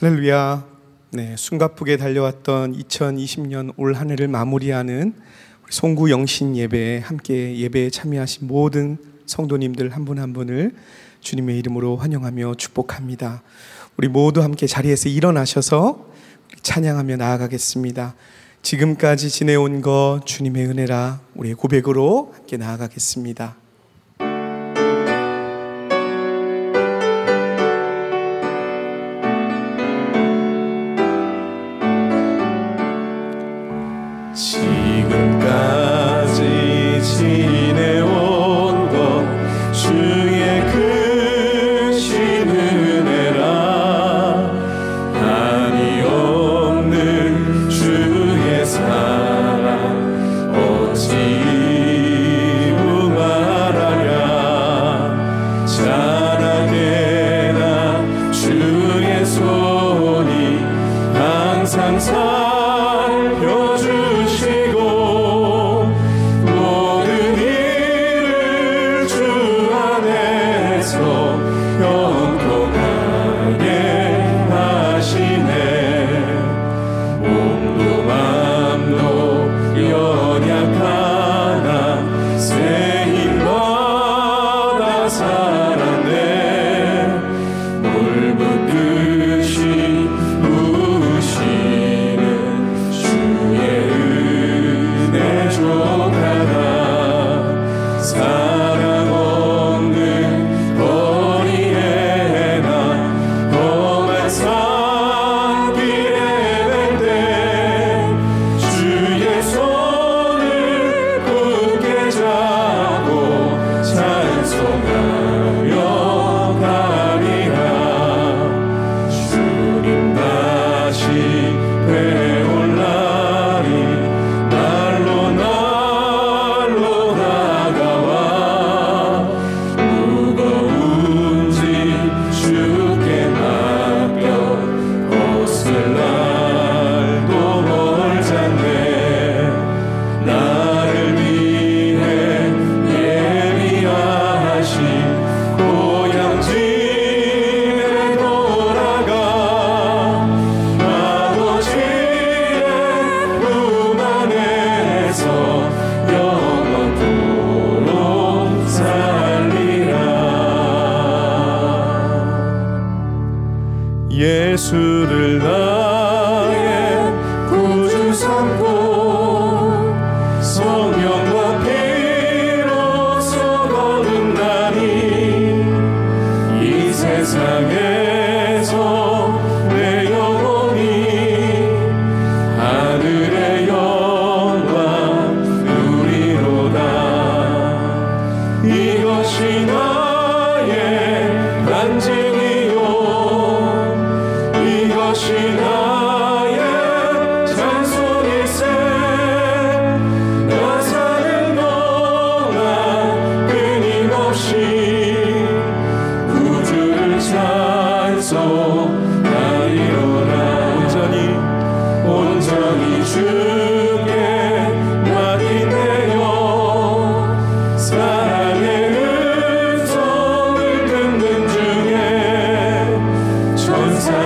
할렐루야. 네, 숨가쁘게 달려왔던 2020년 올 한 해를 마무리하는 송구 영신 예배에 함께 예배에 참여하신 모든 성도님들 한 분한 한 분을 주님의 이름으로 환영하며 축복합니다. 우리 모두 함께 자리에서 일어나셔서 찬양하며 나아가겠습니다. 지금까지 지내온 것 주님의 은혜라 우리의 고백으로 함께 나아가겠습니다.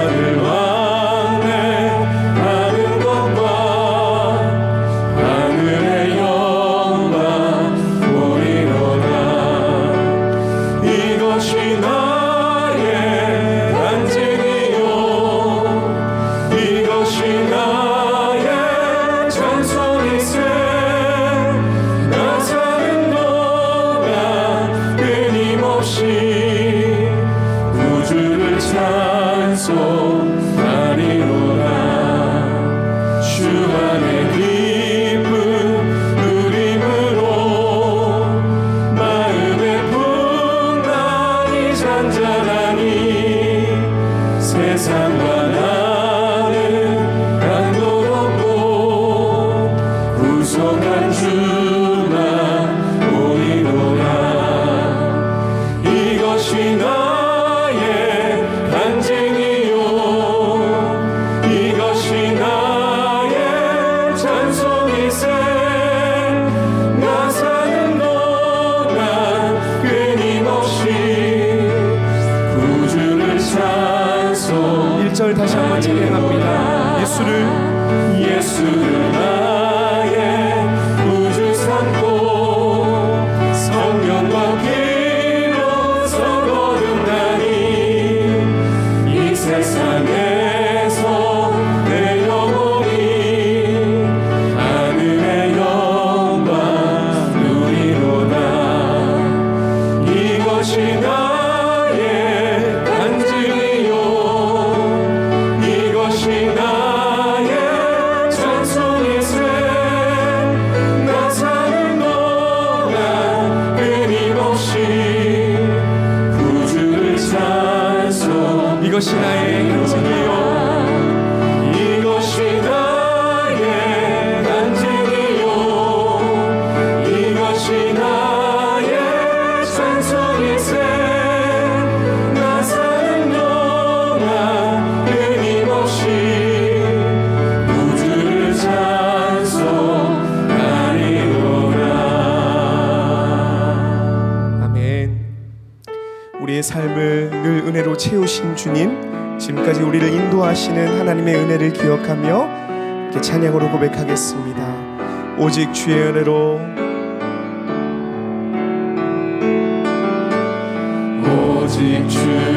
Father. 지금까지 우리를 인도하시는 하나님의 은혜를 기억하며 이렇게 찬양으로 고백하겠습니다. 오직 주의 은혜로 오직 주의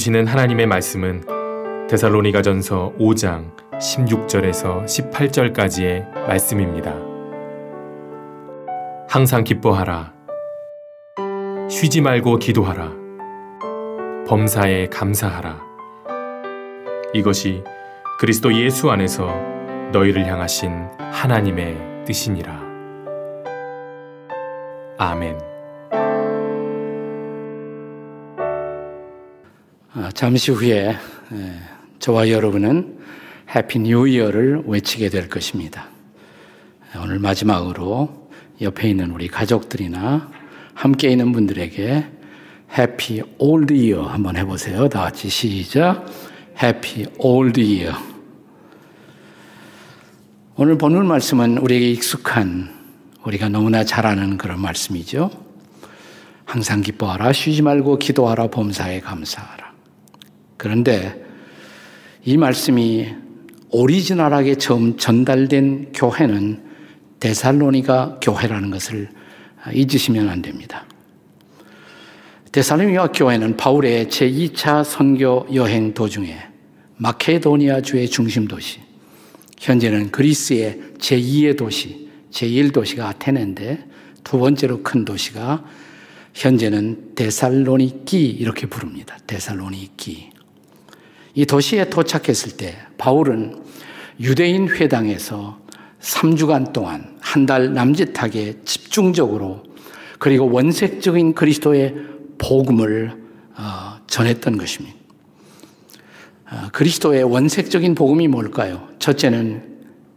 주시는 하나님의 말씀은 데살로니가전서 5장 16절에서 18절까지의 말씀입니다. 항상 기뻐하라. 쉬지 말고 기도하라. 범사에 감사하라. 이것이 그리스도 예수 안에서 너희를 향하신 하나님의 뜻이니라. 아멘. 잠시 후에 에, 저와 여러분은 Happy New Year를 외치게 될 것입니다. 오늘 마지막으로 옆에 있는 우리 가족들이나 함께 있는 분들에게 Happy Old Year 한번 해보세요. 다 같이 시작. Happy Old Year. 오늘 본문 말씀은 우리에게 익숙한 우리가 너무나 잘 아는 그런 말씀이죠. 항상 기뻐하라, 쉬지 말고 기도하라, 범사에 감사하라. 그런데 이 말씀이 오리지널하게 처음 전달된 교회는 데살로니가 교회라는 것을 잊으시면 안 됩니다. 데살로니가 교회는 바울의 제2차 선교 여행 도중에 마케도니아 주의 중심 도시, 현재는 그리스의 제2의 도시, 제1도시가 아테네인데 두 번째로 큰 도시가 현재는 데살로니키 이렇게 부릅니다. 데살로니키. 이 도시에 도착했을 때 바울은 유대인 회당에서 3주간 동안 한 달 남짓하게 집중적으로 그리고 원색적인 그리스도의 복음을 어, 전했던 것입니다. 어, 그리스도의 원색적인 복음이 뭘까요? 첫째는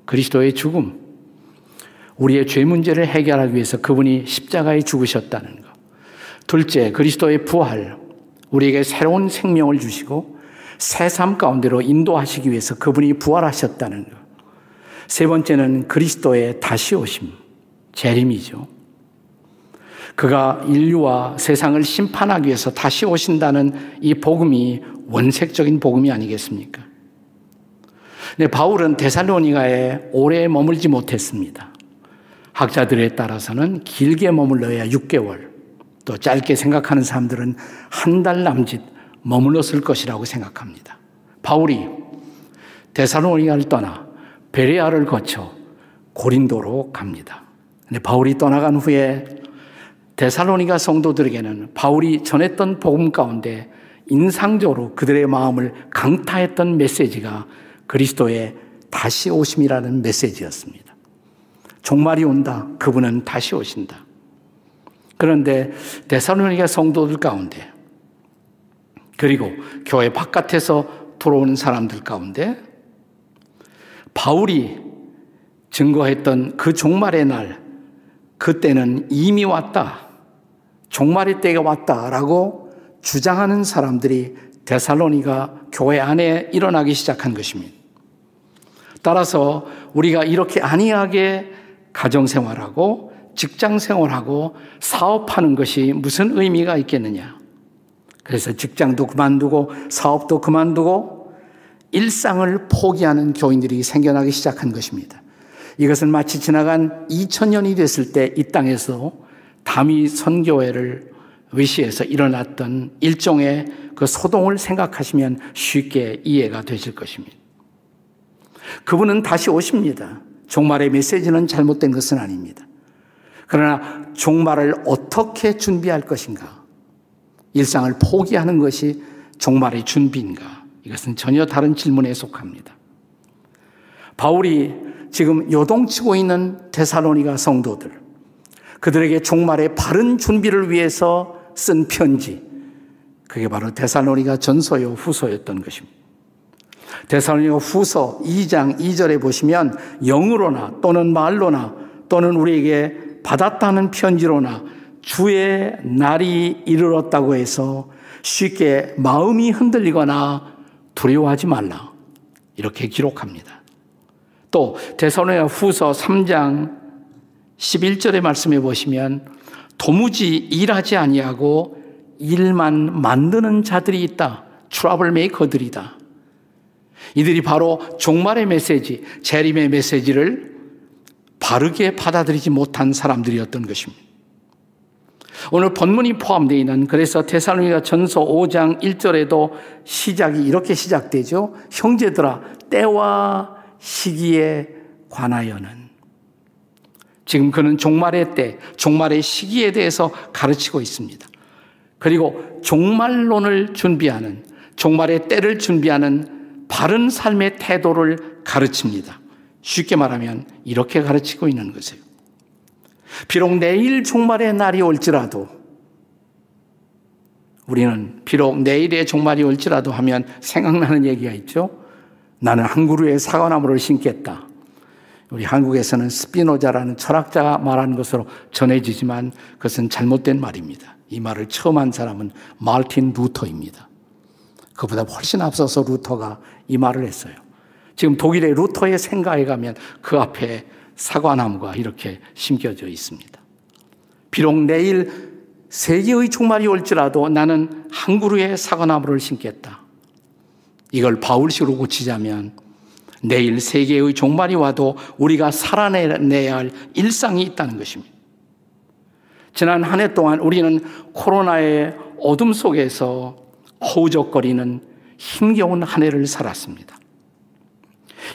그리스도의 죽음. 우리의 죄 문제를 해결하기 위해서 그분이 십자가에 죽으셨다는 것. 둘째, 그리스도의 부활. 우리에게 새로운 생명을 주시고 새삶 가운데로 인도하시기 위해서 그분이 부활하셨다는 것. 세 번째는 그리스도의 다시 오심, 재림이죠. 그가 인류와 세상을 심판하기 위해서 다시 오신다는 이 복음이 원색적인 복음이 아니겠습니까? 네, 바울은 데살로니가에 오래 머물지 못했습니다. 학자들에 따라서는 길게 머물러야 6개월, 또 짧게 생각하는 사람들은 한 달 남짓 머물렀을 것이라고 생각합니다. 바울이 데살로니가를 떠나 베레아를 거쳐 고린도로 갑니다. 근데 바울이 떠나간 후에 데살로니가 성도들에게는 바울이 전했던 복음 가운데 인상적으로 그들의 마음을 강타했던 메시지가 그리스도의 다시 오심이라는 메시지였습니다. 종말이 온다. 그분은 다시 오신다. 그런데 데살로니가 성도들 가운데 그리고 교회 바깥에서 들어오는 사람들 가운데 바울이 증거했던 그 종말의 날 그때는 이미 왔다. 종말의 때가 왔다라고 주장하는 사람들이 데살로니가 교회 안에 일어나기 시작한 것입니다. 따라서 우리가 이렇게 안이하게 가정 생활하고 직장 생활하고 사업하는 것이 무슨 의미가 있겠느냐. 그래서 직장도 그만두고 사업도 그만두고 일상을 포기하는 교인들이 생겨나기 시작한 것입니다. 이것은 마치 지나간 2000년이 됐을 때 이 땅에서 다미 선교회를 위시해서 일어났던 일종의 그 소동을 생각하시면 쉽게 이해가 되실 것입니다. 그분은 다시 오십니다. 종말의 메시지는 잘못된 것은 아닙니다. 그러나 종말을 어떻게 준비할 것인가? 일상을 포기하는 것이 종말의 준비인가? 이것은 전혀 다른 질문에 속합니다. 바울이 지금 요동치고 있는 데살로니가 성도들, 그들에게 종말의 바른 준비를 위해서 쓴 편지, 그게 바로 데살로니가 전서요 후서였던 것입니다. 데살로니가 후서 2장 2절에 보시면 영으로나 또는 말로나 또는 우리에게 받았다는 편지로나 주의 날이 이르렀다고 해서 쉽게 마음이 흔들리거나 두려워하지 말라. 이렇게 기록합니다. 또 데살로니가 후서 3장 11절의 말씀에 보시면 도무지 일하지 아니하고 일만 만드는 자들이 있다. trouble maker들이다. 이들이 바로 종말의 메시지, 재림의 메시지를 바르게 받아들이지 못한 사람들이었던 것입니다. 오늘 본문이 포함되어 있는 그래서 테살로니가 전서 5장 1절에도 시작이 이렇게 시작되죠. 형제들아 때와 시기에 관하여는 지금 그는 종말의 때, 종말의 시기에 대해서 가르치고 있습니다. 그리고 종말론을 준비하는, 종말의 때를 준비하는 바른 삶의 태도를 가르칩니다. 쉽게 말하면 이렇게 가르치고 있는 것이에요. 비록 내일 종말의 날이 올지라도 우리는 비록 내일의 종말이 올지라도 하면 생각나는 얘기가 있죠. 나는 한 그루의 사과나무를 심겠다. 우리 한국에서는 스피노자라는 철학자가 말하는 것으로 전해지지만 그것은 잘못된 말입니다. 이 말을 처음 한 사람은 말틴 루터입니다. 그보다 훨씬 앞서서 루터가 이 말을 했어요. 지금 독일의 루터의 생가에 가면 그 앞에 사과나무가 이렇게 심겨져 있습니다. 비록 내일 세계의 종말이 올지라도 나는 한 그루의 사과나무를 심겠다. 이걸 바울식으로 고치자면 내일 세계의 종말이 와도 우리가 살아내야 할 일상이 있다는 것입니다. 지난 한 해 동안 우리는 코로나의 어둠 속에서 허우적거리는 힘겨운 한 해를 살았습니다.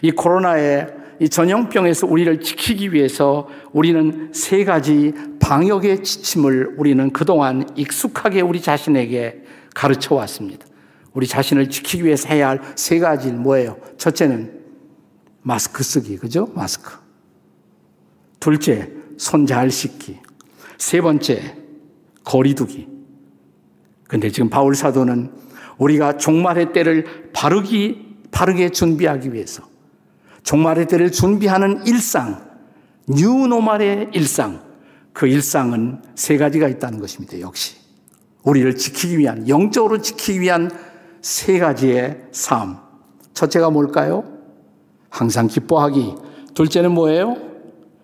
이 코로나의 이 전염병에서 우리를 지키기 위해서 우리는 세 가지 방역의 지침을 우리는 그동안 익숙하게 우리 자신에게 가르쳐 왔습니다. 우리 자신을 지키기 위해서 해야 할 세 가지 뭐예요? 첫째는 마스크 쓰기, 그죠? 마스크. 둘째, 손 잘 씻기. 세 번째, 거리두기. 근데 지금 바울 사도는 우리가 종말의 때를 바르기, 바르게 준비하기 위해서 종말의 때를 준비하는 일상, 뉴노말의 일상, 그 일상은 세 가지가 있다는 것입니다. 역시. 우리를 지키기 위한, 영적으로 지키기 위한 세 가지의 삶. 첫째가 뭘까요? 항상 기뻐하기. 둘째는 뭐예요?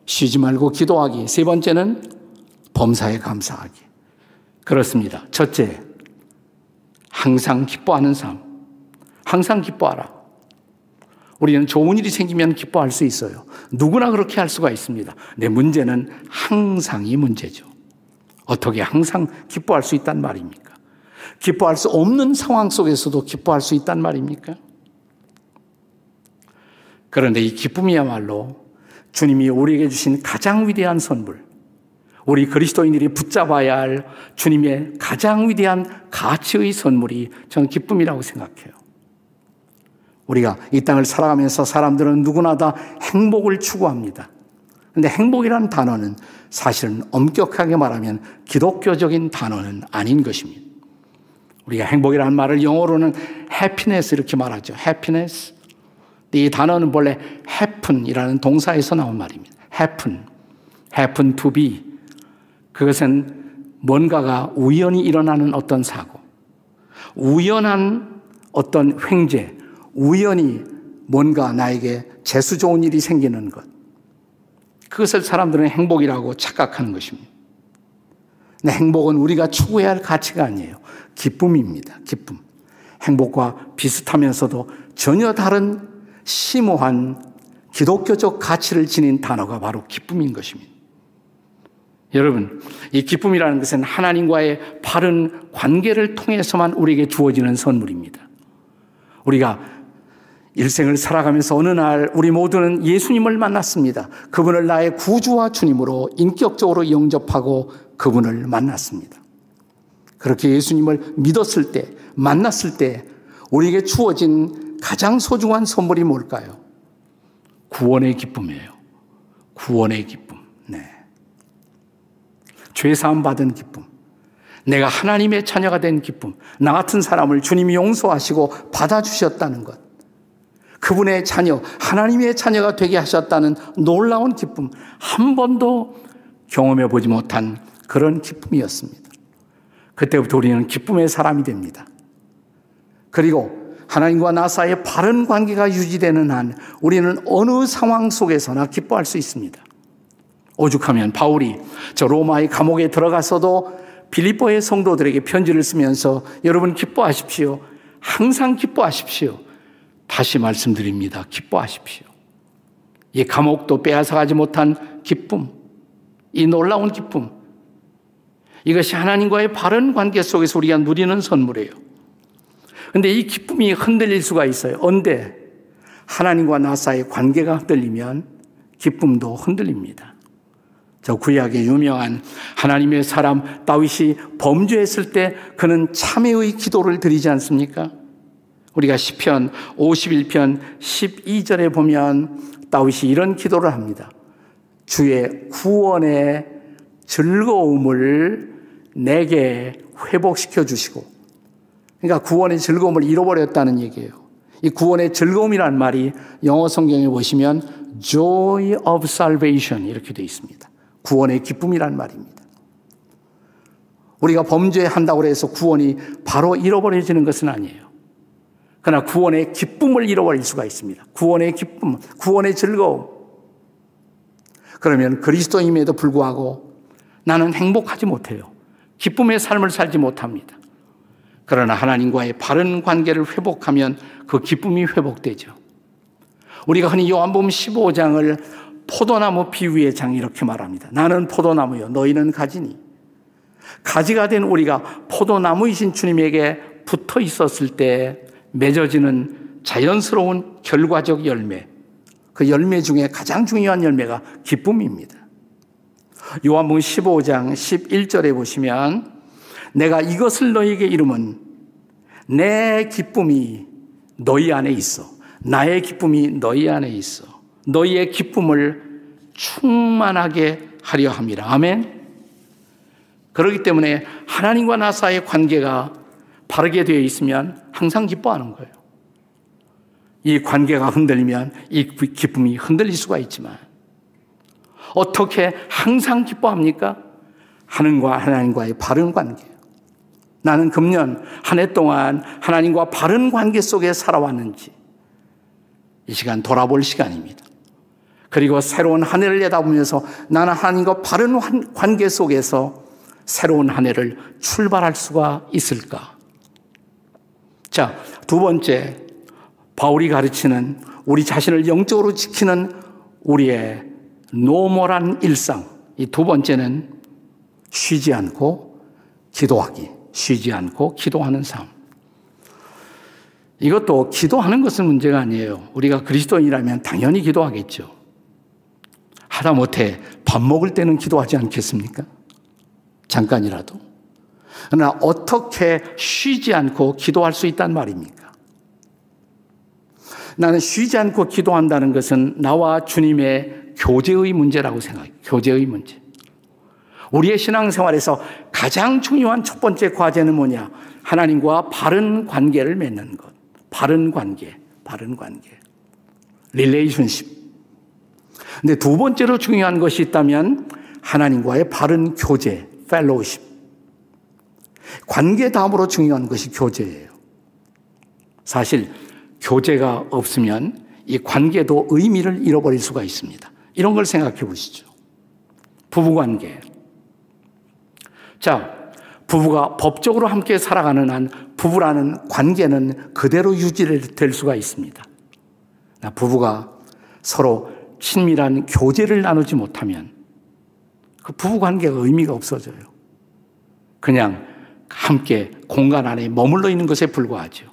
쉬지 말고 기도하기. 세 번째는 범사에 감사하기. 그렇습니다. 첫째, 항상 기뻐하는 삶. 항상 기뻐하라. 우리는 좋은 일이 생기면 기뻐할 수 있어요. 누구나 그렇게 할 수가 있습니다. 내 문제는 항상이 문제죠. 어떻게 항상 기뻐할 수 있단 말입니까? 기뻐할 수 없는 상황 속에서도 기뻐할 수 있단 말입니까? 그런데 이 기쁨이야말로 주님이 우리에게 주신 가장 위대한 선물, 우리 그리스도인들이 붙잡아야 할 주님의 가장 위대한 가치의 선물이 저는 기쁨이라고 생각해요. 우리가 이 땅을 살아가면서 사람들은 누구나 다 행복을 추구합니다. 근데 행복이라는 단어는 사실은 엄격하게 말하면 기독교적인 단어는 아닌 것입니다. 우리가 행복이라는 말을 영어로는 happiness 이렇게 말하죠. happiness. 이 단어는 본래 happen이라는 동사에서 나온 말입니다. happen. happen to be. 그것은 뭔가가 우연히 일어나는 어떤 사고. 우연한 어떤 횡재, 우연히 뭔가 나에게 재수 좋은 일이 생기는 것. 그것을 사람들은 행복이라고 착각하는 것입니다. 근데 행복은 우리가 추구해야 할 가치가 아니에요. 기쁨입니다. 기쁨. 행복과 비슷하면서도 전혀 다른 심오한 기독교적 가치를 지닌 단어가 바로 기쁨인 것입니다. 여러분, 이 기쁨이라는 것은 하나님과의 바른 관계를 통해서만 우리에게 주어지는 선물입니다. 우리가 일생을 살아가면서 어느 날 우리 모두는 예수님을 만났습니다. 그분을 나의 구주와 주님으로 인격적으로 영접하고 그분을 만났습니다. 그렇게 예수님을 믿었을 때, 만났을 때 우리에게 주어진 가장 소중한 선물이 뭘까요? 구원의 기쁨이에요. 구원의 기쁨. 네. 죄사함 받은 기쁨. 내가 하나님의 자녀가 된 기쁨. 나 같은 사람을 주님이 용서하시고 받아주셨다는 것. 그분의 자녀, 하나님의 자녀가 되게 하셨다는 놀라운 기쁨. 한 번도 경험해 보지 못한 그런 기쁨이었습니다. 그때부터 우리는 기쁨의 사람이 됩니다. 그리고 하나님과 나 사이의 바른 관계가 유지되는 한 우리는 어느 상황 속에서나 기뻐할 수 있습니다. 오죽하면 바울이 저 로마의 감옥에 들어가서도 빌립보의 성도들에게 편지를 쓰면서 여러분 기뻐하십시오. 항상 기뻐하십시오. 다시 말씀드립니다. 기뻐하십시오. 이 감옥도 빼앗아가지 못한 기쁨, 이 놀라운 기쁨, 이것이 하나님과의 바른 관계 속에서 우리가 누리는 선물이에요. 근데 이 기쁨이 흔들릴 수가 있어요. 언제? 하나님과 나 사이의 관계가 흔들리면 기쁨도 흔들립니다. 저 구약의 유명한 하나님의 사람 다윗이 범죄했을 때 그는 참회의 기도를 드리지 않습니까? 우리가 시편 51편 12절에 보면 다윗이 이런 기도를 합니다. 주의 구원의 즐거움을 내게 회복시켜 주시고 그러니까 구원의 즐거움을 잃어버렸다는 얘기예요. 이 구원의 즐거움이라는 말이 영어 성경에 보시면 joy of salvation 이렇게 되어 있습니다. 구원의 기쁨이란 말입니다. 우리가 범죄한다고 해서 구원이 바로 잃어버려지는 것은 아니에요. 그러나 구원의 기쁨을 잃어버릴 수가 있습니다. 구원의 기쁨, 구원의 즐거움. 그러면 그리스도임에도 불구하고 나는 행복하지 못해요. 기쁨의 삶을 살지 못합니다. 그러나 하나님과의 바른 관계를 회복하면 그 기쁨이 회복되죠. 우리가 흔히 요한복음 15장을 포도나무 비유의 장 이렇게 말합니다. 나는 포도나무요 너희는 가지니. 가지가 된 우리가 포도나무이신 주님에게 붙어 있었을 때 맺어지는 자연스러운 결과적 열매. 그 열매 중에 가장 중요한 열매가 기쁨입니다. 요한복음 15장 11절에 보시면 내가 이것을 너희에게 이름은 내 기쁨이 너희 안에 있어. 나의 기쁨이 너희 안에 있어. 너희의 기쁨을 충만하게 하려 함이라. 아멘. 그렇기 때문에 하나님과 나 사이의 관계가 바르게 되어 있으면 항상 기뻐하는 거예요. 이 관계가 흔들리면 이 기쁨이 흔들릴 수가 있지만 어떻게 항상 기뻐합니까? 하나님과 하나님과의 바른 관계. 나는 금년 한 해 동안 하나님과 바른 관계 속에 살아왔는지 이 시간 돌아볼 시간입니다. 그리고 새로운 한 해를 내다보면서 나는 하나님과 바른 관계 속에서 새로운 한 해를 출발할 수가 있을까? 자, 두 번째, 바울이 가르치는 우리 자신을 영적으로 지키는 우리의 normal한 일상. 이 두 번째는 쉬지 않고 기도하기. 쉬지 않고 기도하는 삶. 이것도 기도하는 것은 문제가 아니에요. 우리가 그리스도인이라면 당연히 기도하겠죠. 하다못해 밥 먹을 때는 기도하지 않겠습니까? 잠깐이라도. 그러나 어떻게 쉬지 않고 기도할 수 있단 말입니까? 나는 쉬지 않고 기도한다는 것은 나와 주님의 교제의 문제라고 생각해요. 교제의 문제. 우리의 신앙생활에서 가장 중요한 첫 번째 과제는 뭐냐? 하나님과 바른 관계를 맺는 것. 바른 관계, 바른 관계. relationship. 근데 두 번째로 중요한 것이 있다면 하나님과의 바른 교제, fellowship. 관계 다음으로 중요한 것이 교제예요. 사실 교제가 없으면 이 관계도 의미를 잃어버릴 수가 있습니다. 이런 걸 생각해 보시죠. 부부 관계. 자, 부부가 법적으로 함께 살아가는 한 부부라는 관계는 그대로 유지될 수가 있습니다. 부부가 서로 친밀한 교제를 나누지 못하면 그 부부 관계가 의미가 없어져요. 그냥 함께 공간 안에 머물러 있는 것에 불과하죠.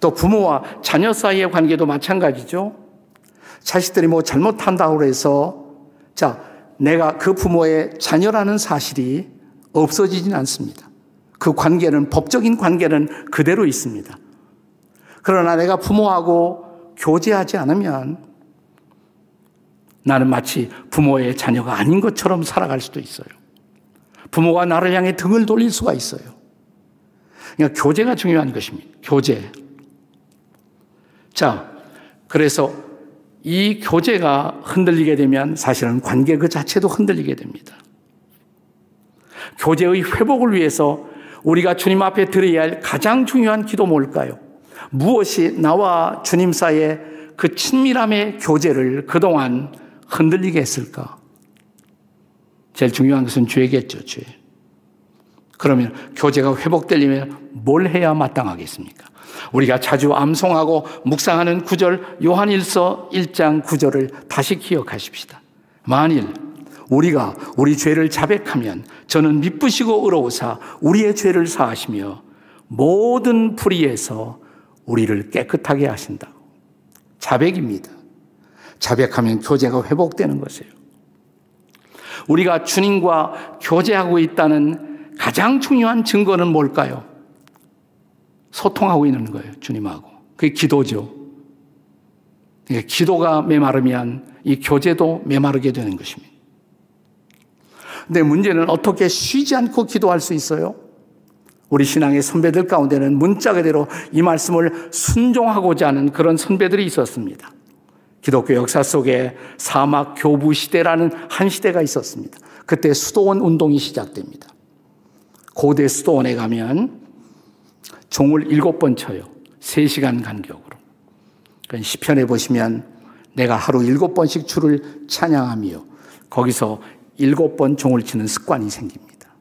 또 부모와 자녀 사이의 관계도 마찬가지죠. 자식들이 뭐 잘못한다고 해서 자, 내가 그 부모의 자녀라는 사실이 없어지진 않습니다. 그 관계는 법적인 관계는 그대로 있습니다. 그러나 내가 부모하고 교제하지 않으면 나는 마치 부모의 자녀가 아닌 것처럼 살아갈 수도 있어요. 부모가 나를 향해 등을 돌릴 수가 있어요. 그러니까 교제가 중요한 것입니다. 교제. 자, 그래서 이 교제가 흔들리게 되면 사실은 관계 그 자체도 흔들리게 됩니다. 교제의 회복을 위해서 우리가 주님 앞에 드려야 할 가장 중요한 기도 뭘까요? 무엇이 나와 주님 사이의 그 친밀함의 교제를 그동안 흔들리게 했을까? 제일 중요한 것은 죄겠죠, 죄. 그러면 교제가 회복되려면 뭘 해야 마땅하겠습니까? 우리가 자주 암송하고 묵상하는 구절 요한일서 1장 9절을 다시 기억하십시다. 만일 우리가 우리 죄를 자백하면 저는 미쁘시고 의로우사 우리의 죄를 사하시며 모든 불의에서 우리를 깨끗하게 하신다. 자백입니다. 자백하면 교제가 회복되는 것이에요. 우리가 주님과 교제하고 있다는 가장 중요한 증거는 뭘까요? 소통하고 있는 거예요, 주님하고. 그게 기도죠. 기도가 메마르면 이 교제도 메마르게 되는 것입니다. 근데 문제는 어떻게 쉬지 않고 기도할 수 있어요? 우리 신앙의 선배들 가운데는 문자 그대로 이 말씀을 순종하고자 하는 그런 선배들이 있었습니다. 기독교 역사 속에 사막 교부 시대라는 한 시대가 있었습니다. 그때 수도원 운동이 시작됩니다. 고대 수도원에 가면 종을 일곱 번 쳐요. 세 시간 간격으로. 그러니까 시편에 보시면 내가 하루 일곱 번씩 주를 찬양하며 거기서 일곱 번 종을 치는 습관이 생깁니다.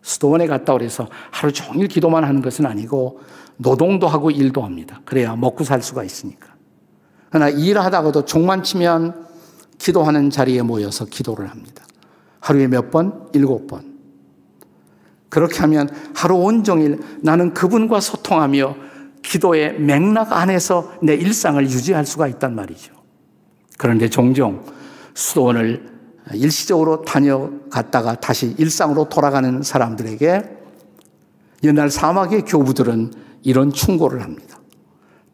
수도원에 갔다 그래서 하루 종일 기도만 하는 것은 아니고 노동도 하고 일도 합니다. 그래야 먹고 살 수가 있으니까. 그러나 일하다가도 종만 치면 기도하는 자리에 모여서 기도를 합니다. 하루에 몇 번? 일곱 번. 그렇게 하면 하루 온종일 나는 그분과 소통하며 기도의 맥락 안에서 내 일상을 유지할 수가 있단 말이죠. 그런데 종종 수도원을 일시적으로 다녀갔다가 다시 일상으로 돌아가는 사람들에게 옛날 사막의 교부들은 이런 충고를 합니다.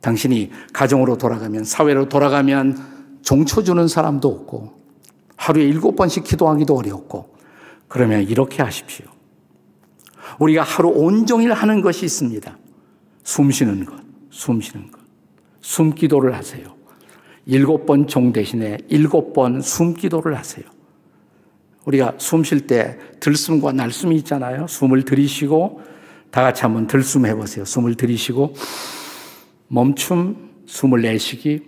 당신이 가정으로 돌아가면, 사회로 돌아가면 종초 주는 사람도 없고, 하루에 일곱 번씩 기도하기도 어렵고, 그러면 이렇게 하십시오. 우리가 하루 온종일 하는 것이 있습니다. 숨 쉬는 것, 숨 쉬는 것. 숨 기도를 하세요. 일곱 번 종 대신에 일곱 번 숨 기도를 하세요. 우리가 숨 쉴 때 들숨과 날숨이 있잖아요. 숨을 들이쉬고 다 같이 한번 들숨 해보세요. 숨을 들이쉬고 멈춤, 숨을 내쉬기,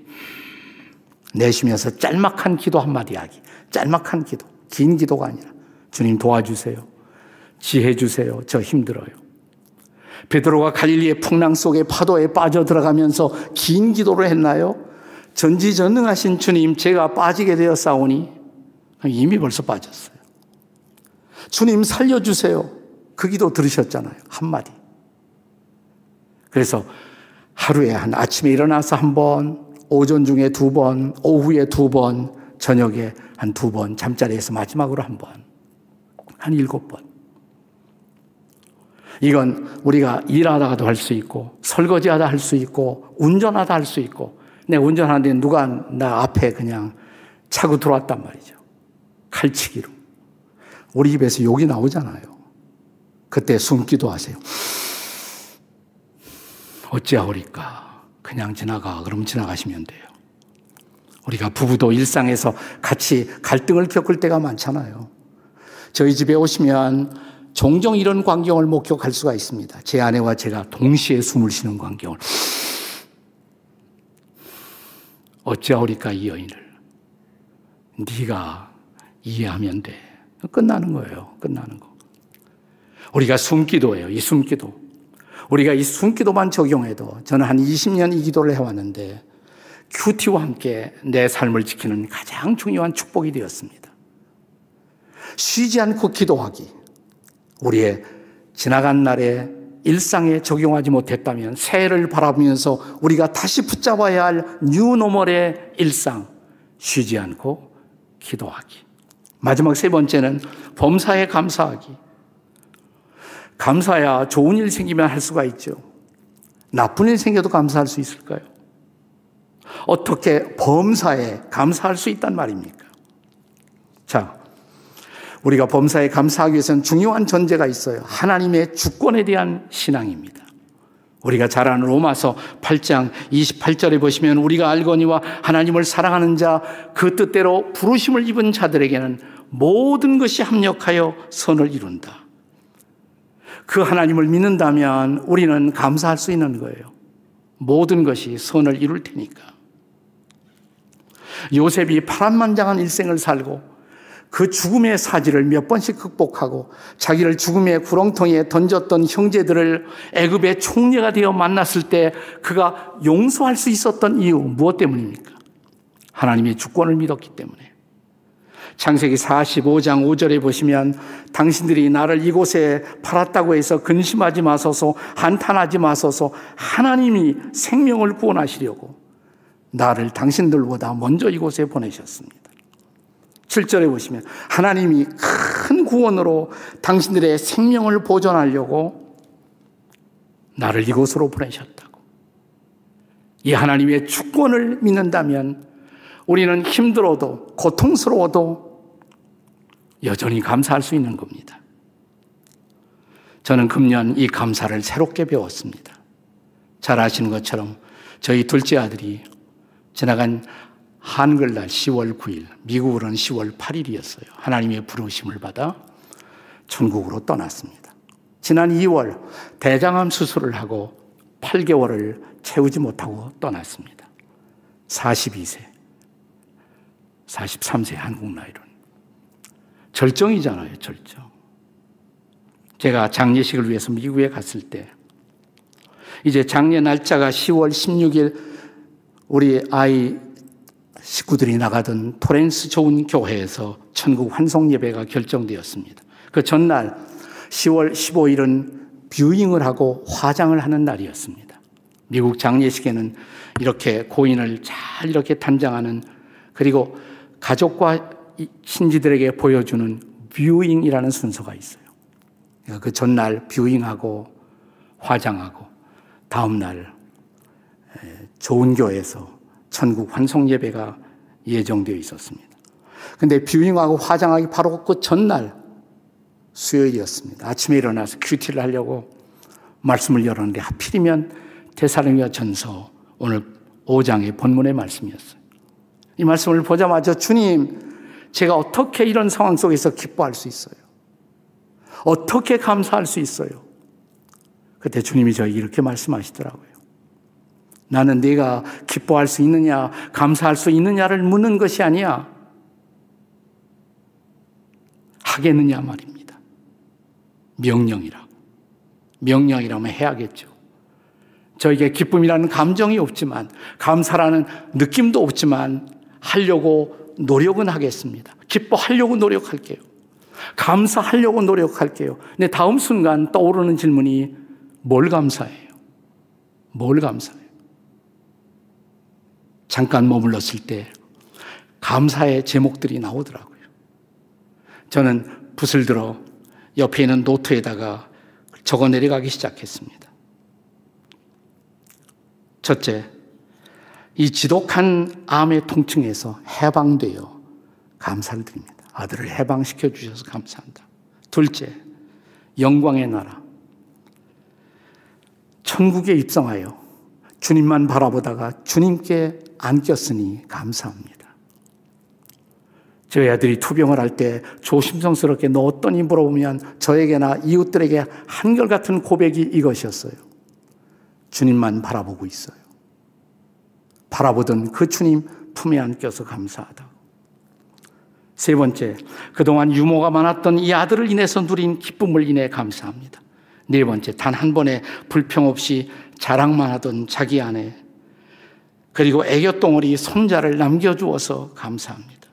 내쉬면서 짤막한 기도 한마디 하기. 짤막한 기도. 긴 기도가 아니라 주님 도와주세요. 지혜 주세요. 저 힘들어요. 베드로가 갈릴리의 풍랑 속에 파도에 빠져 들어가면서 긴 기도를 했나요? 전지전능하신 주님, 제가 빠지게 싸우니 이미 벌써 빠졌어요. 주님 살려주세요. 그 기도 들으셨잖아요. 한마디. 그래서 하루에 한 아침에 일어나서 한 번, 오전 중에 두 번, 오후에 두 번, 저녁에 한 두 번, 잠자리에서 마지막으로 한 번, 한 일곱 번. 이건 우리가 일하다가도 할 수 있고, 설거지하다 할 수 있고, 운전하다 할 수 있고, 내 운전하는데 누가 나 앞에 그냥 차고 들어왔단 말이죠. 칼치기로. 우리 집에서 욕이 나오잖아요. 그때 숨기도 하세요. 어찌하오리까. 그냥 지나가. 그럼 지나가시면 돼요. 우리가 부부도 일상에서 같이 갈등을 겪을 때가 많잖아요. 저희 집에 오시면 종종 이런 광경을 목격할 수가 있습니다. 제 아내와 제가 동시에 숨을 쉬는 광경을. 어찌하오리까 이 여인을. 네가 이해하면 돼. 끝나는 거예요. 끝나는 거. 우리가 숨기도예요. 이 숨기도. 우리가 이 숨기도만 적용해도 저는 한 20년 이 기도를 해왔는데 큐티와 함께 내 삶을 지키는 가장 중요한 축복이 되었습니다. 쉬지 않고 기도하기. 우리의 지나간 날에 일상에 적용하지 못했다면 새해를 바라보면서 우리가 다시 붙잡아야 할 뉴노멀의 일상. 쉬지 않고 기도하기. 마지막 세 번째는 범사에 감사하기. 감사야 좋은 일 생기면 할 수가 있죠. 나쁜 일 생겨도 감사할 수 있을까요? 어떻게 범사에 감사할 수 있단 말입니까? 자, 우리가 범사에 감사하기 위해서는 중요한 전제가 있어요. 하나님의 주권에 대한 신앙입니다. 우리가 잘 아는 로마서 8장 28절에 보시면 우리가 알거니와 하나님을 사랑하는 자 그 뜻대로 부르심을 입은 자들에게는 모든 것이 합력하여 선을 이룬다. 그 하나님을 믿는다면 우리는 감사할 수 있는 거예요. 모든 것이 선을 이룰 테니까. 요셉이 파란만장한 일생을 살고 그 죽음의 사지를 몇 번씩 극복하고 자기를 죽음의 구렁텅이에 던졌던 형제들을 애굽의 총리가 되어 만났을 때 그가 용서할 수 있었던 이유 무엇 때문입니까? 하나님의 주권을 믿었기 때문에. 창세기 45장 5절에 보시면 당신들이 나를 이곳에 팔았다고 해서 근심하지 마소서 한탄하지 마소서 하나님이 생명을 구원하시려고 나를 당신들보다 먼저 이곳에 보내셨습니다. 7절에 보시면 하나님이 큰 구원으로 당신들의 생명을 보존하려고 나를 이곳으로 보내셨다고. 이 하나님의 주권을 믿는다면 우리는 힘들어도 고통스러워도 여전히 감사할 수 있는 겁니다. 저는 금년 이 감사를 새롭게 배웠습니다. 잘 아시는 것처럼 저희 둘째 아들이 지나간 한글날 10월 9일, 미국으로는 10월 8일이었어요. 하나님의 부르심을 받아 천국으로 떠났습니다. 지난 2월 대장암 수술을 하고 8개월을 채우지 못하고 떠났습니다. 42세, 43세 한국 나이로는. 절정이잖아요, 절정. 제가 장례식을 위해서 미국에 갔을 때, 이제 장례 날짜가 10월 16일 우리 아이 식구들이 나가던 토렌스 좋은 교회에서 천국 환송 예배가 결정되었습니다. 그 전날 10월 15일은 viewing을 하고 화장을 하는 날이었습니다. 미국 장례식에는 이렇게 고인을 잘 이렇게 단장하는 그리고 가족과 이 친지들에게 보여주는 viewing이라는 순서가 있어요. 그러니까 그 전날 viewing하고 화장하고 다음날 좋은 교회에서 천국 환송 예배가 예정되어 있었습니다. 근데 뷰잉하고 화장하기 바로 그 전날 수요일이었습니다. 아침에 일어나서 큐티를 하려고 말씀을 열었는데 하필이면 대사령야 전서 오늘 5장의 본문의 말씀이었어요. 이 말씀을 보자마자 주님, 제가 어떻게 이런 상황 속에서 기뻐할 수 있어요? 어떻게 감사할 수 있어요? 그때 주님이 저에게 이렇게 말씀하시더라고요. 나는 네가 기뻐할 수 있느냐, 감사할 수 있느냐를 묻는 것이 아니야. 하겠느냐 말입니다. 명령이라고. 명령이라면 해야겠죠. 저에게 기쁨이라는 감정이 없지만, 감사라는 느낌도 없지만, 하려고 노력은 하겠습니다. 기뻐하려고 노력할게요. 감사하려고 노력할게요. 근데 다음 순간 떠오르는 질문이 뭘 감사해요? 뭘 감사해요? 잠깐 머물렀을 때 감사의 제목들이 나오더라고요. 저는 붓을 들어 옆에 있는 노트에다가 적어 내려가기 시작했습니다. 첫째, 이 지독한 암의 통증에서 해방되어 감사를 드립니다. 아들을 해방시켜 주셔서 감사한다. 둘째, 영광의 나라. 천국에 입성하여 주님만 바라보다가 주님께 안겼으니 감사합니다. 저희 아들이 투병을 할 때 조심성스럽게 너 어떠니 물어보면 저에게나 이웃들에게 한결같은 고백이 이것이었어요. 주님만 바라보고 있어요. 바라보던 그 주님 품에 안겨서 감사하다. 세 번째, 그동안 유모가 많았던 이 아들을 인해서 누린 기쁨을 인해 감사합니다. 네 번째, 단 한 번의 불평 없이 자랑만 하던 자기 아내, 그리고 애교덩어리 손자를 남겨주어서 감사합니다.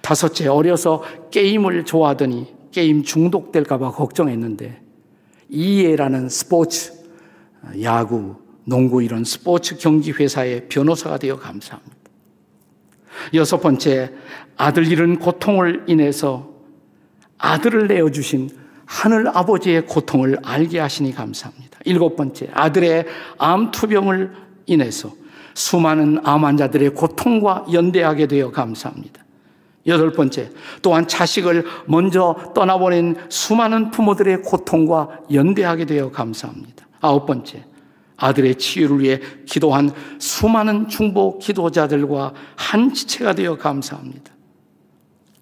다섯째, 어려서 게임을 좋아하더니 게임 중독될까봐 걱정했는데, 이해라는 스포츠, 야구, 농구 이런 스포츠 경기 회사의 변호사가 되어 감사합니다. 여섯 번째, 아들 잃은 고통을 인해서 아들을 내어주신 하늘 아버지의 고통을 알게 하시니 감사합니다. 일곱 번째, 아들의 암투병을 인해서 수많은 암 환자들의 고통과 연대하게 되어 감사합니다. 여덟 번째, 또한 자식을 먼저 떠나보낸 수많은 부모들의 고통과 연대하게 되어 감사합니다. 아홉 번째, 아들의 치유를 위해 기도한 수많은 중보 기도자들과 한 지체가 되어 감사합니다.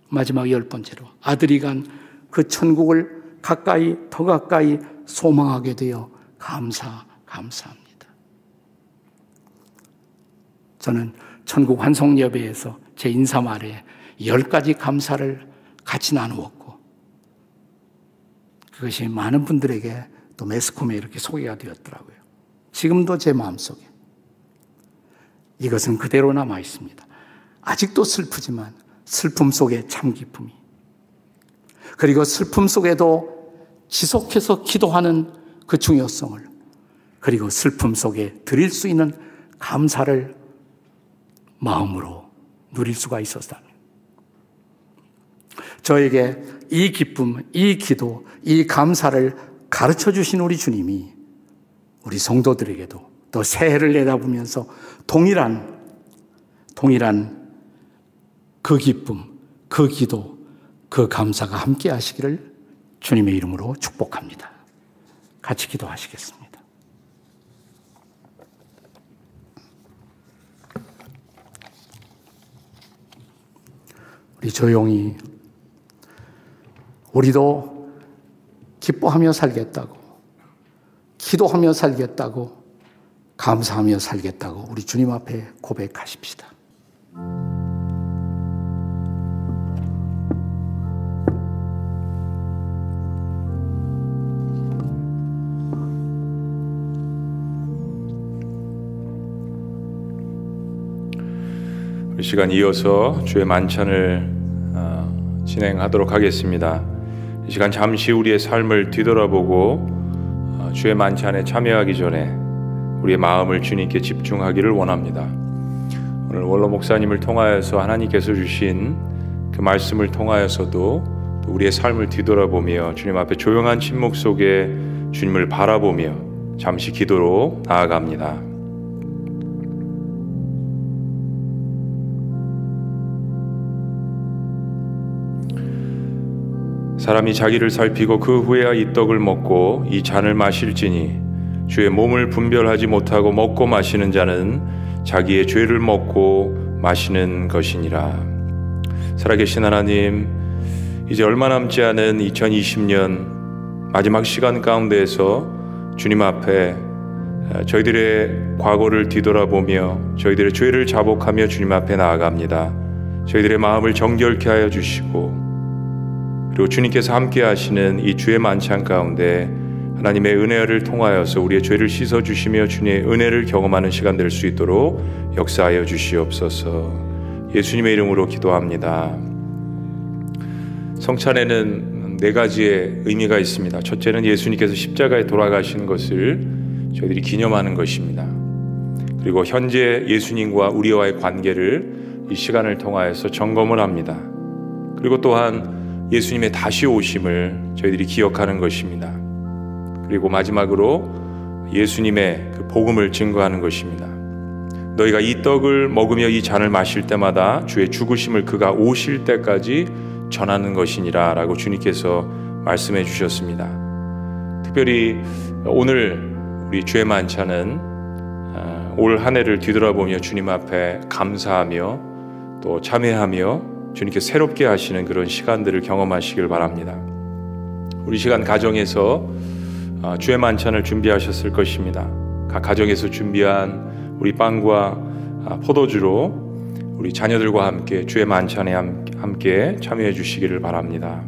마지막 열 번째로 아들이 간 그 천국을 가까이 더 가까이 소망하게 되어 감사 감사합니다. 저는 천국 환송 예배에서 제 인사 말에 열 가지 감사를 같이 나누었고 그것이 많은 분들에게 또 매스컴에 이렇게 소개가 되었더라고요. 지금도 제 마음속에. 이것은 그대로 남아 있습니다. 아직도 슬프지만 슬픔 속에 참 기쁨이. 그리고 슬픔 속에도 지속해서 기도하는 그 중요성을 그리고 슬픔 속에 드릴 수 있는 감사를 마음으로 누릴 수가 있었다면. 저에게 이 기쁨, 이 기도, 이 감사를 가르쳐 주신 우리 주님이 우리 성도들에게도 또 새해를 내다보면서 동일한 동일한 그 기쁨, 그 기도, 그 감사가 함께 하시기를 주님의 이름으로 축복합니다. 같이 기도하시겠습니다. 우리 조용히 우리도 기뻐하며 살겠다고 기도하며 살겠다고 감사하며 살겠다고 우리 주님 앞에 고백하십시다. 이 시간 이어서 주의 만찬을 어, 진행하도록 하겠습니다. 이 시간 잠시 우리의 삶을 뒤돌아보고 어, 주의 만찬에 참여하기 전에 우리의 마음을 주님께 집중하기를 원합니다. 오늘 원로 목사님을 통하여서 하나님께서 주신 그 말씀을 통하여서도 또 우리의 삶을 뒤돌아보며 주님 앞에 조용한 침묵 속에 주님을 바라보며 잠시 기도로 나아갑니다. 사람이 자기를 살피고 그 후에야 이 떡을 먹고 이 잔을 마실지니 주의 몸을 분별하지 못하고 먹고 마시는 자는 자기의 죄를 먹고 마시는 것이니라. 살아계신 하나님, 이제 얼마 남지 않은 2020년 마지막 시간 가운데에서 주님 앞에 저희들의 과거를 뒤돌아보며 저희들의 죄를 자복하며 주님 앞에 나아갑니다. 저희들의 마음을 정결케 하여 주시고 그리고 주님께서 함께 하시는 이 주의 만찬 가운데 하나님의 은혜를 통하여서 우리의 죄를 씻어 주시며 주님의 은혜를 경험하는 시간 될 수 있도록 역사하여 주시옵소서. 예수님의 이름으로 기도합니다. 성찬에는 네 가지의 의미가 있습니다. 첫째는 예수님께서 십자가에 돌아가신 것을 저희들이 기념하는 것입니다. 그리고 현재 예수님과 우리와의 관계를 이 시간을 통하여서 점검을 합니다. 그리고 또한 예수님의 다시 오심을 저희들이 기억하는 것입니다. 그리고 마지막으로 예수님의 그 복음을 증거하는 것입니다. 너희가 이 떡을 먹으며 이 잔을 마실 때마다 주의 죽으심을 그가 오실 때까지 전하는 것이니라 라고 주님께서 말씀해 주셨습니다. 특별히 오늘 우리 주의 만찬은 아, 올한 해를 뒤돌아보며 주님 앞에 감사하며 또 참회하며 주님께 새롭게 하시는 그런 시간들을 경험하시길 바랍니다. 우리 시간 가정에서 어, 주의 만찬을 준비하셨을 것입니다. 각 가정에서 준비한 우리 빵과 아, 포도주로 우리 자녀들과 함께 주의 만찬에 함께 참여해 주시기를 바랍니다.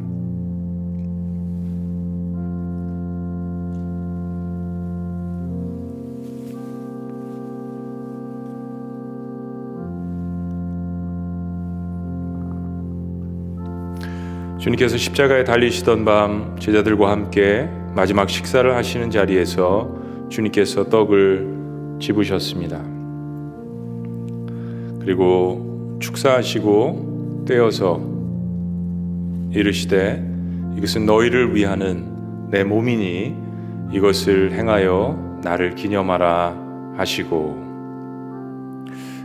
주님께서 십자가에 달리시던 밤 제자들과 함께 마지막 식사를 하시는 자리에서 주님께서 떡을 집으셨습니다. 그리고 축사하시고 떼어서 이르시되 이것은 너희를 위하는 내 몸이니 이것을 행하여 나를 기념하라 하시고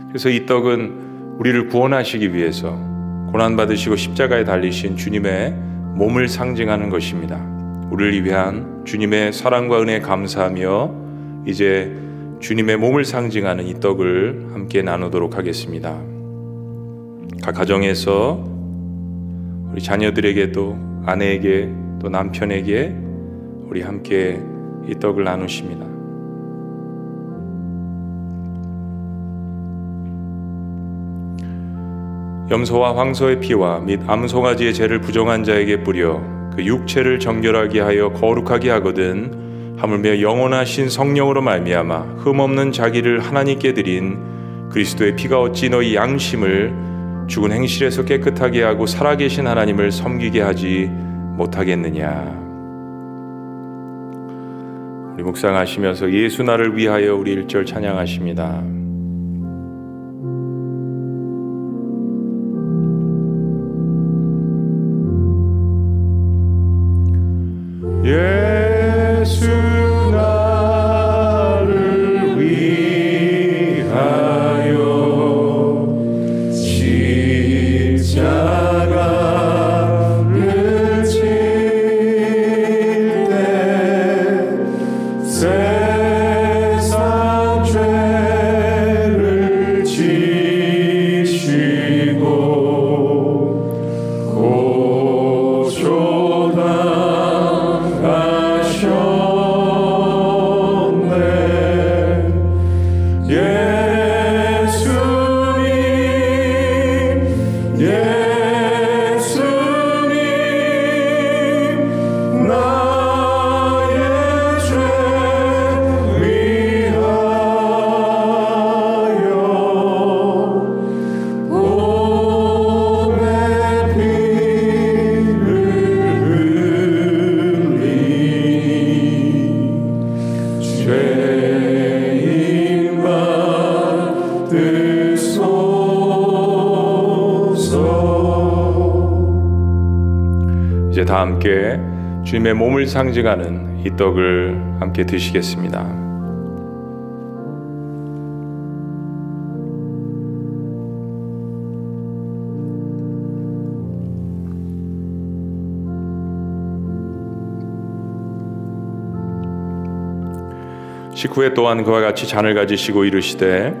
그래서 이 떡은 우리를 구원하시기 위해서 고난받으시고 십자가에 달리신 주님의 몸을 상징하는 것입니다. 우리를 위한 주님의 사랑과 은혜 감사하며 이제 주님의 몸을 상징하는 이 떡을 함께 나누도록 하겠습니다. 각 가정에서 우리 자녀들에게도 아내에게 또 남편에게 우리 함께 이 떡을 나누십니다. 염소와 황소의 피와 및 암송아지의 죄를 부정한 자에게 뿌려 그 육체를 정결하게 하여 거룩하게 하거든 하물며 영원하신 성령으로 말미암아 흠없는 자기를 하나님께 드린 그리스도의 피가 어찌 너희 양심을 죽은 행실에서 깨끗하게 하고 살아계신 하나님을 섬기게 하지 못하겠느냐 우리 묵상하시면서 예수 나를 위하여 우리 일절 찬양하십니다. 몸을 상징하는 이 떡을 함께 드시겠습니다. 식후에 또한 그와 같이 잔을 가지시고 이르시되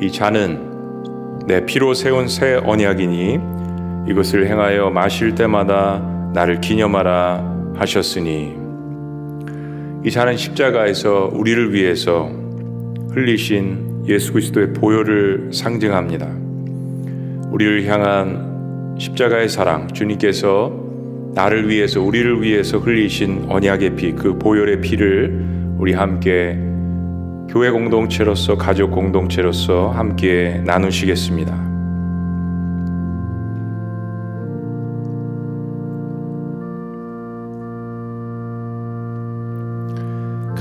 이 잔은 내 피로 세운 새 언약이니 이것을 행하여 마실 때마다 나를 기념하라 하셨으니 이 잔은 십자가에서 우리를 위해서 흘리신 예수 그리스도의 보혈을 상징합니다. 우리를 향한 십자가의 사랑 주님께서 나를 위해서 우리를 위해서 흘리신 언약의 피 그 보혈의 피를 우리 함께 교회 공동체로서 가족 공동체로서 함께 나누시겠습니다.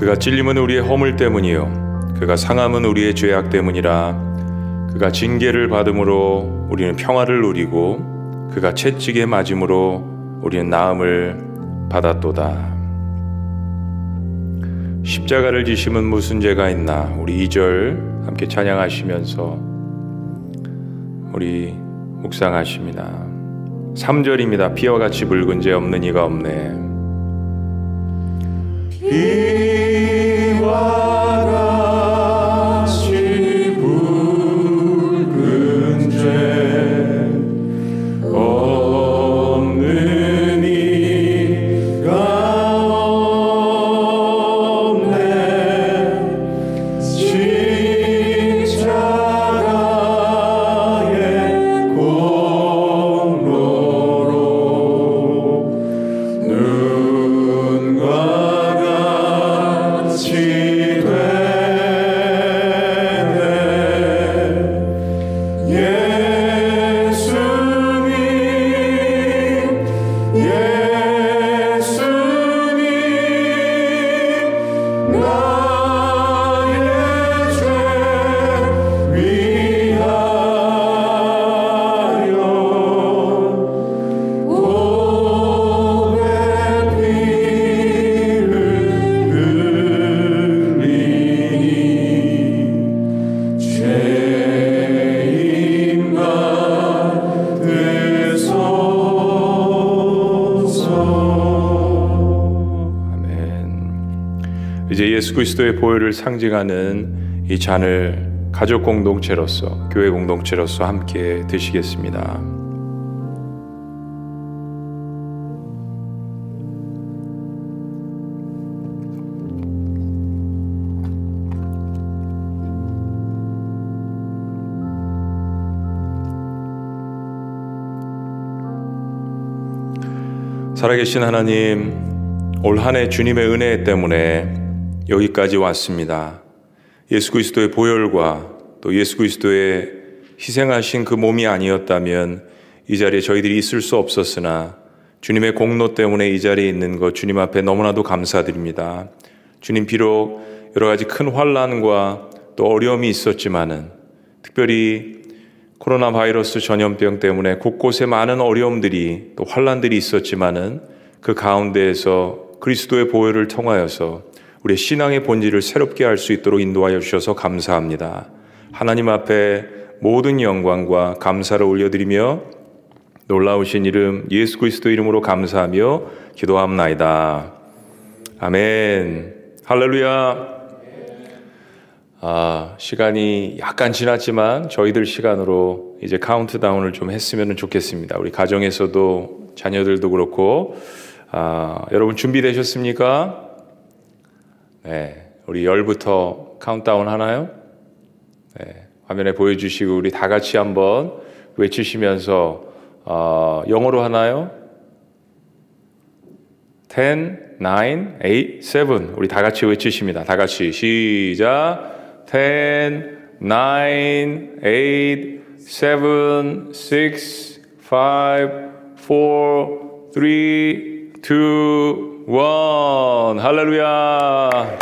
그가 찔림은 우리의 허물 때문이요 그가 상함은 우리의 죄악 때문이라 그가 징계를 받음으로 우리는 평화를 누리고 그가 채찍에 맞음으로 우리는 나음을 받았도다. 십자가를 지심은 무슨 죄가 있나? 우리 2절 함께 찬양하시면서 우리 묵상하십니다. 3절입니다. 피와 같이 붉은 죄 없는 이가 없네. 피 그리스도의 보혈을 상징하는 이 잔을 가족 공동체로서 교회 공동체로서 함께 드시겠습니다. 살아계신 하나님, 올 한 해 주님의 은혜 때문에 여기까지 왔습니다. 예수 그리스도의 보혈과 또 예수 그리스도의 희생하신 그 몸이 아니었다면 이 자리에 저희들이 있을 수 없었으나 주님의 공로 때문에 이 자리에 있는 것 주님 앞에 너무나도 감사드립니다. 주님 비록 여러 가지 큰 환란과 또 어려움이 있었지만은 특별히 코로나 바이러스 전염병 때문에 곳곳에 많은 어려움들이 또 환란들이 있었지만은 그 가운데에서 그리스도의 보혈을 통하여서 우리의 신앙의 본질을 새롭게 할수 있도록 인도하여 주셔서 감사합니다. 하나님 앞에 모든 영광과 감사를 올려드리며 놀라우신 이름 예수 그리스도 이름으로 감사하며 기도합나이다. 아멘. 할렐루야. 아, 시간이 약간 지났지만 저희들 시간으로 이제 카운트다운을 좀 했으면 좋겠습니다. 우리 가정에서도 자녀들도 그렇고 아, 여러분 준비되셨습니까? 네, 우리 열부터 카운트다운 하나요? 네, 화면에 보여주시고 우리 다 같이 한번 외치시면서 어, 영어로 하나요? 10, 9, 8, 7 우리 다 같이 외치십니다. 다 같이 시작 10, 9, 8, 7, 6, 5, 4, 3, 2, 1 할렐루야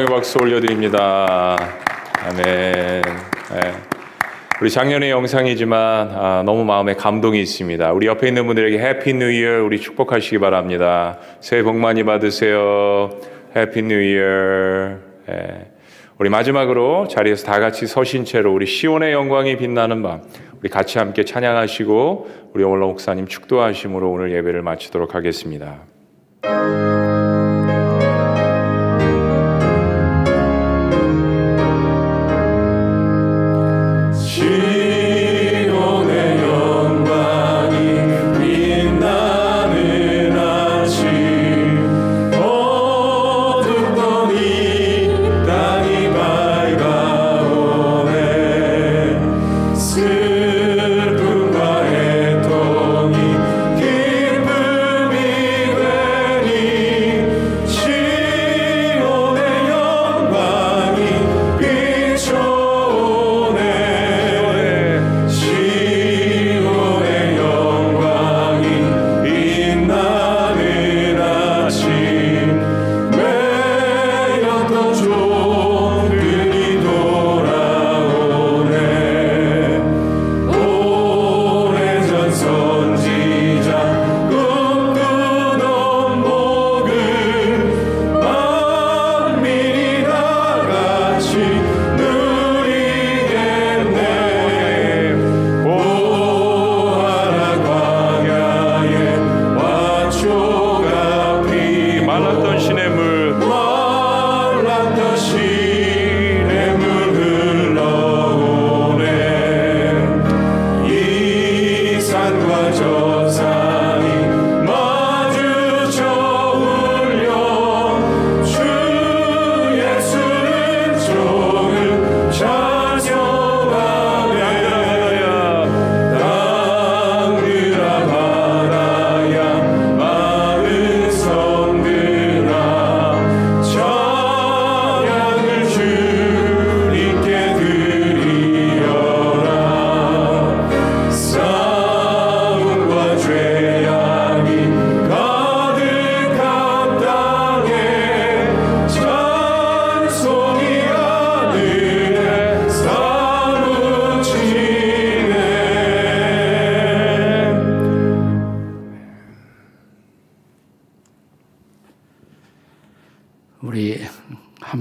영광의 박수 올려드립니다. 아멘. 네. 우리 작년의 영상이지만 아, 너무 마음에 감동이 있습니다. 우리 옆에 있는 분들에게 Happy New Year 우리 축복하시기 바랍니다. 새해 복 많이 받으세요. Happy New Year. 네. 우리 마지막으로 자리에서 다 같이 서신 채로 우리 시온의 영광이 빛나는 밤 우리 같이 함께 찬양하시고 우리 원로 목사님 축도하심으로 오늘 예배를 마치도록 하겠습니다.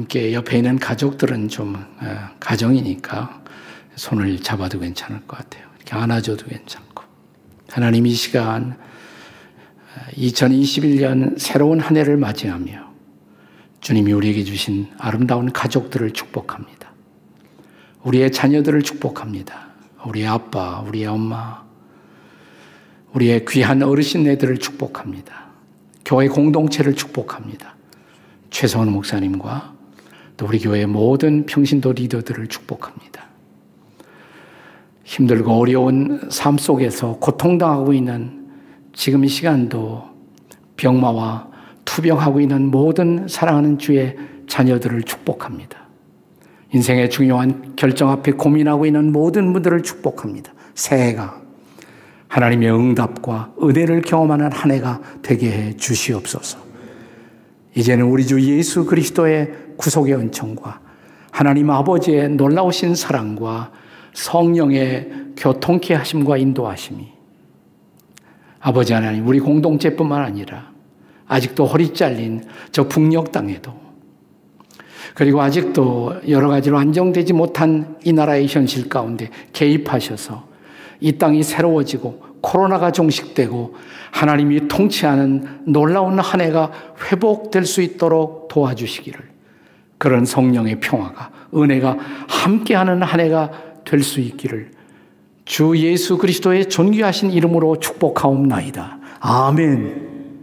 함께 옆에 있는 가족들은 좀 어, 가정이니까 손을 잡아도 괜찮을 것 같아요. 이렇게 안아줘도 괜찮고. 하나님 이 시간 2021년 새로운 한 해를 맞이하며 주님이 우리에게 주신 아름다운 가족들을 축복합니다. 우리의 자녀들을 축복합니다. 우리의 아빠, 우리의 엄마, 우리의 귀한 어르신네들을 축복합니다. 교회 공동체를 축복합니다. 최성원 목사님과 또 우리 교회 모든 평신도 리더들을 축복합니다. 힘들고 어려운 삶 속에서 고통당하고 있는 지금 이 시간도 병마와 투병하고 있는 모든 사랑하는 주의 자녀들을 축복합니다. 인생의 중요한 결정 앞에 고민하고 있는 모든 분들을 축복합니다. 새해가 하나님의 응답과 은혜를 경험하는 한 해가 되게 해 주시옵소서. 이제는 우리 주 예수 그리스도의 구속의 은총과 하나님 아버지의 놀라우신 사랑과 성령의 교통케 하심과 인도하심이 아버지 하나님 우리 공동체뿐만 아니라 아직도 허리 잘린 저 북녘 땅에도 그리고 아직도 여러 가지로 안정되지 못한 이 나라의 현실 가운데 개입하셔서 이 땅이 새로워지고 코로나가 종식되고 하나님이 통치하는 놀라운 한 해가 회복될 수 있도록 도와주시기를 그런 성령의 평화가 은혜가 함께하는 한 해가 될 수 있기를 주 예수 그리스도의 존귀하신 이름으로 축복하옵나이다. 아멘.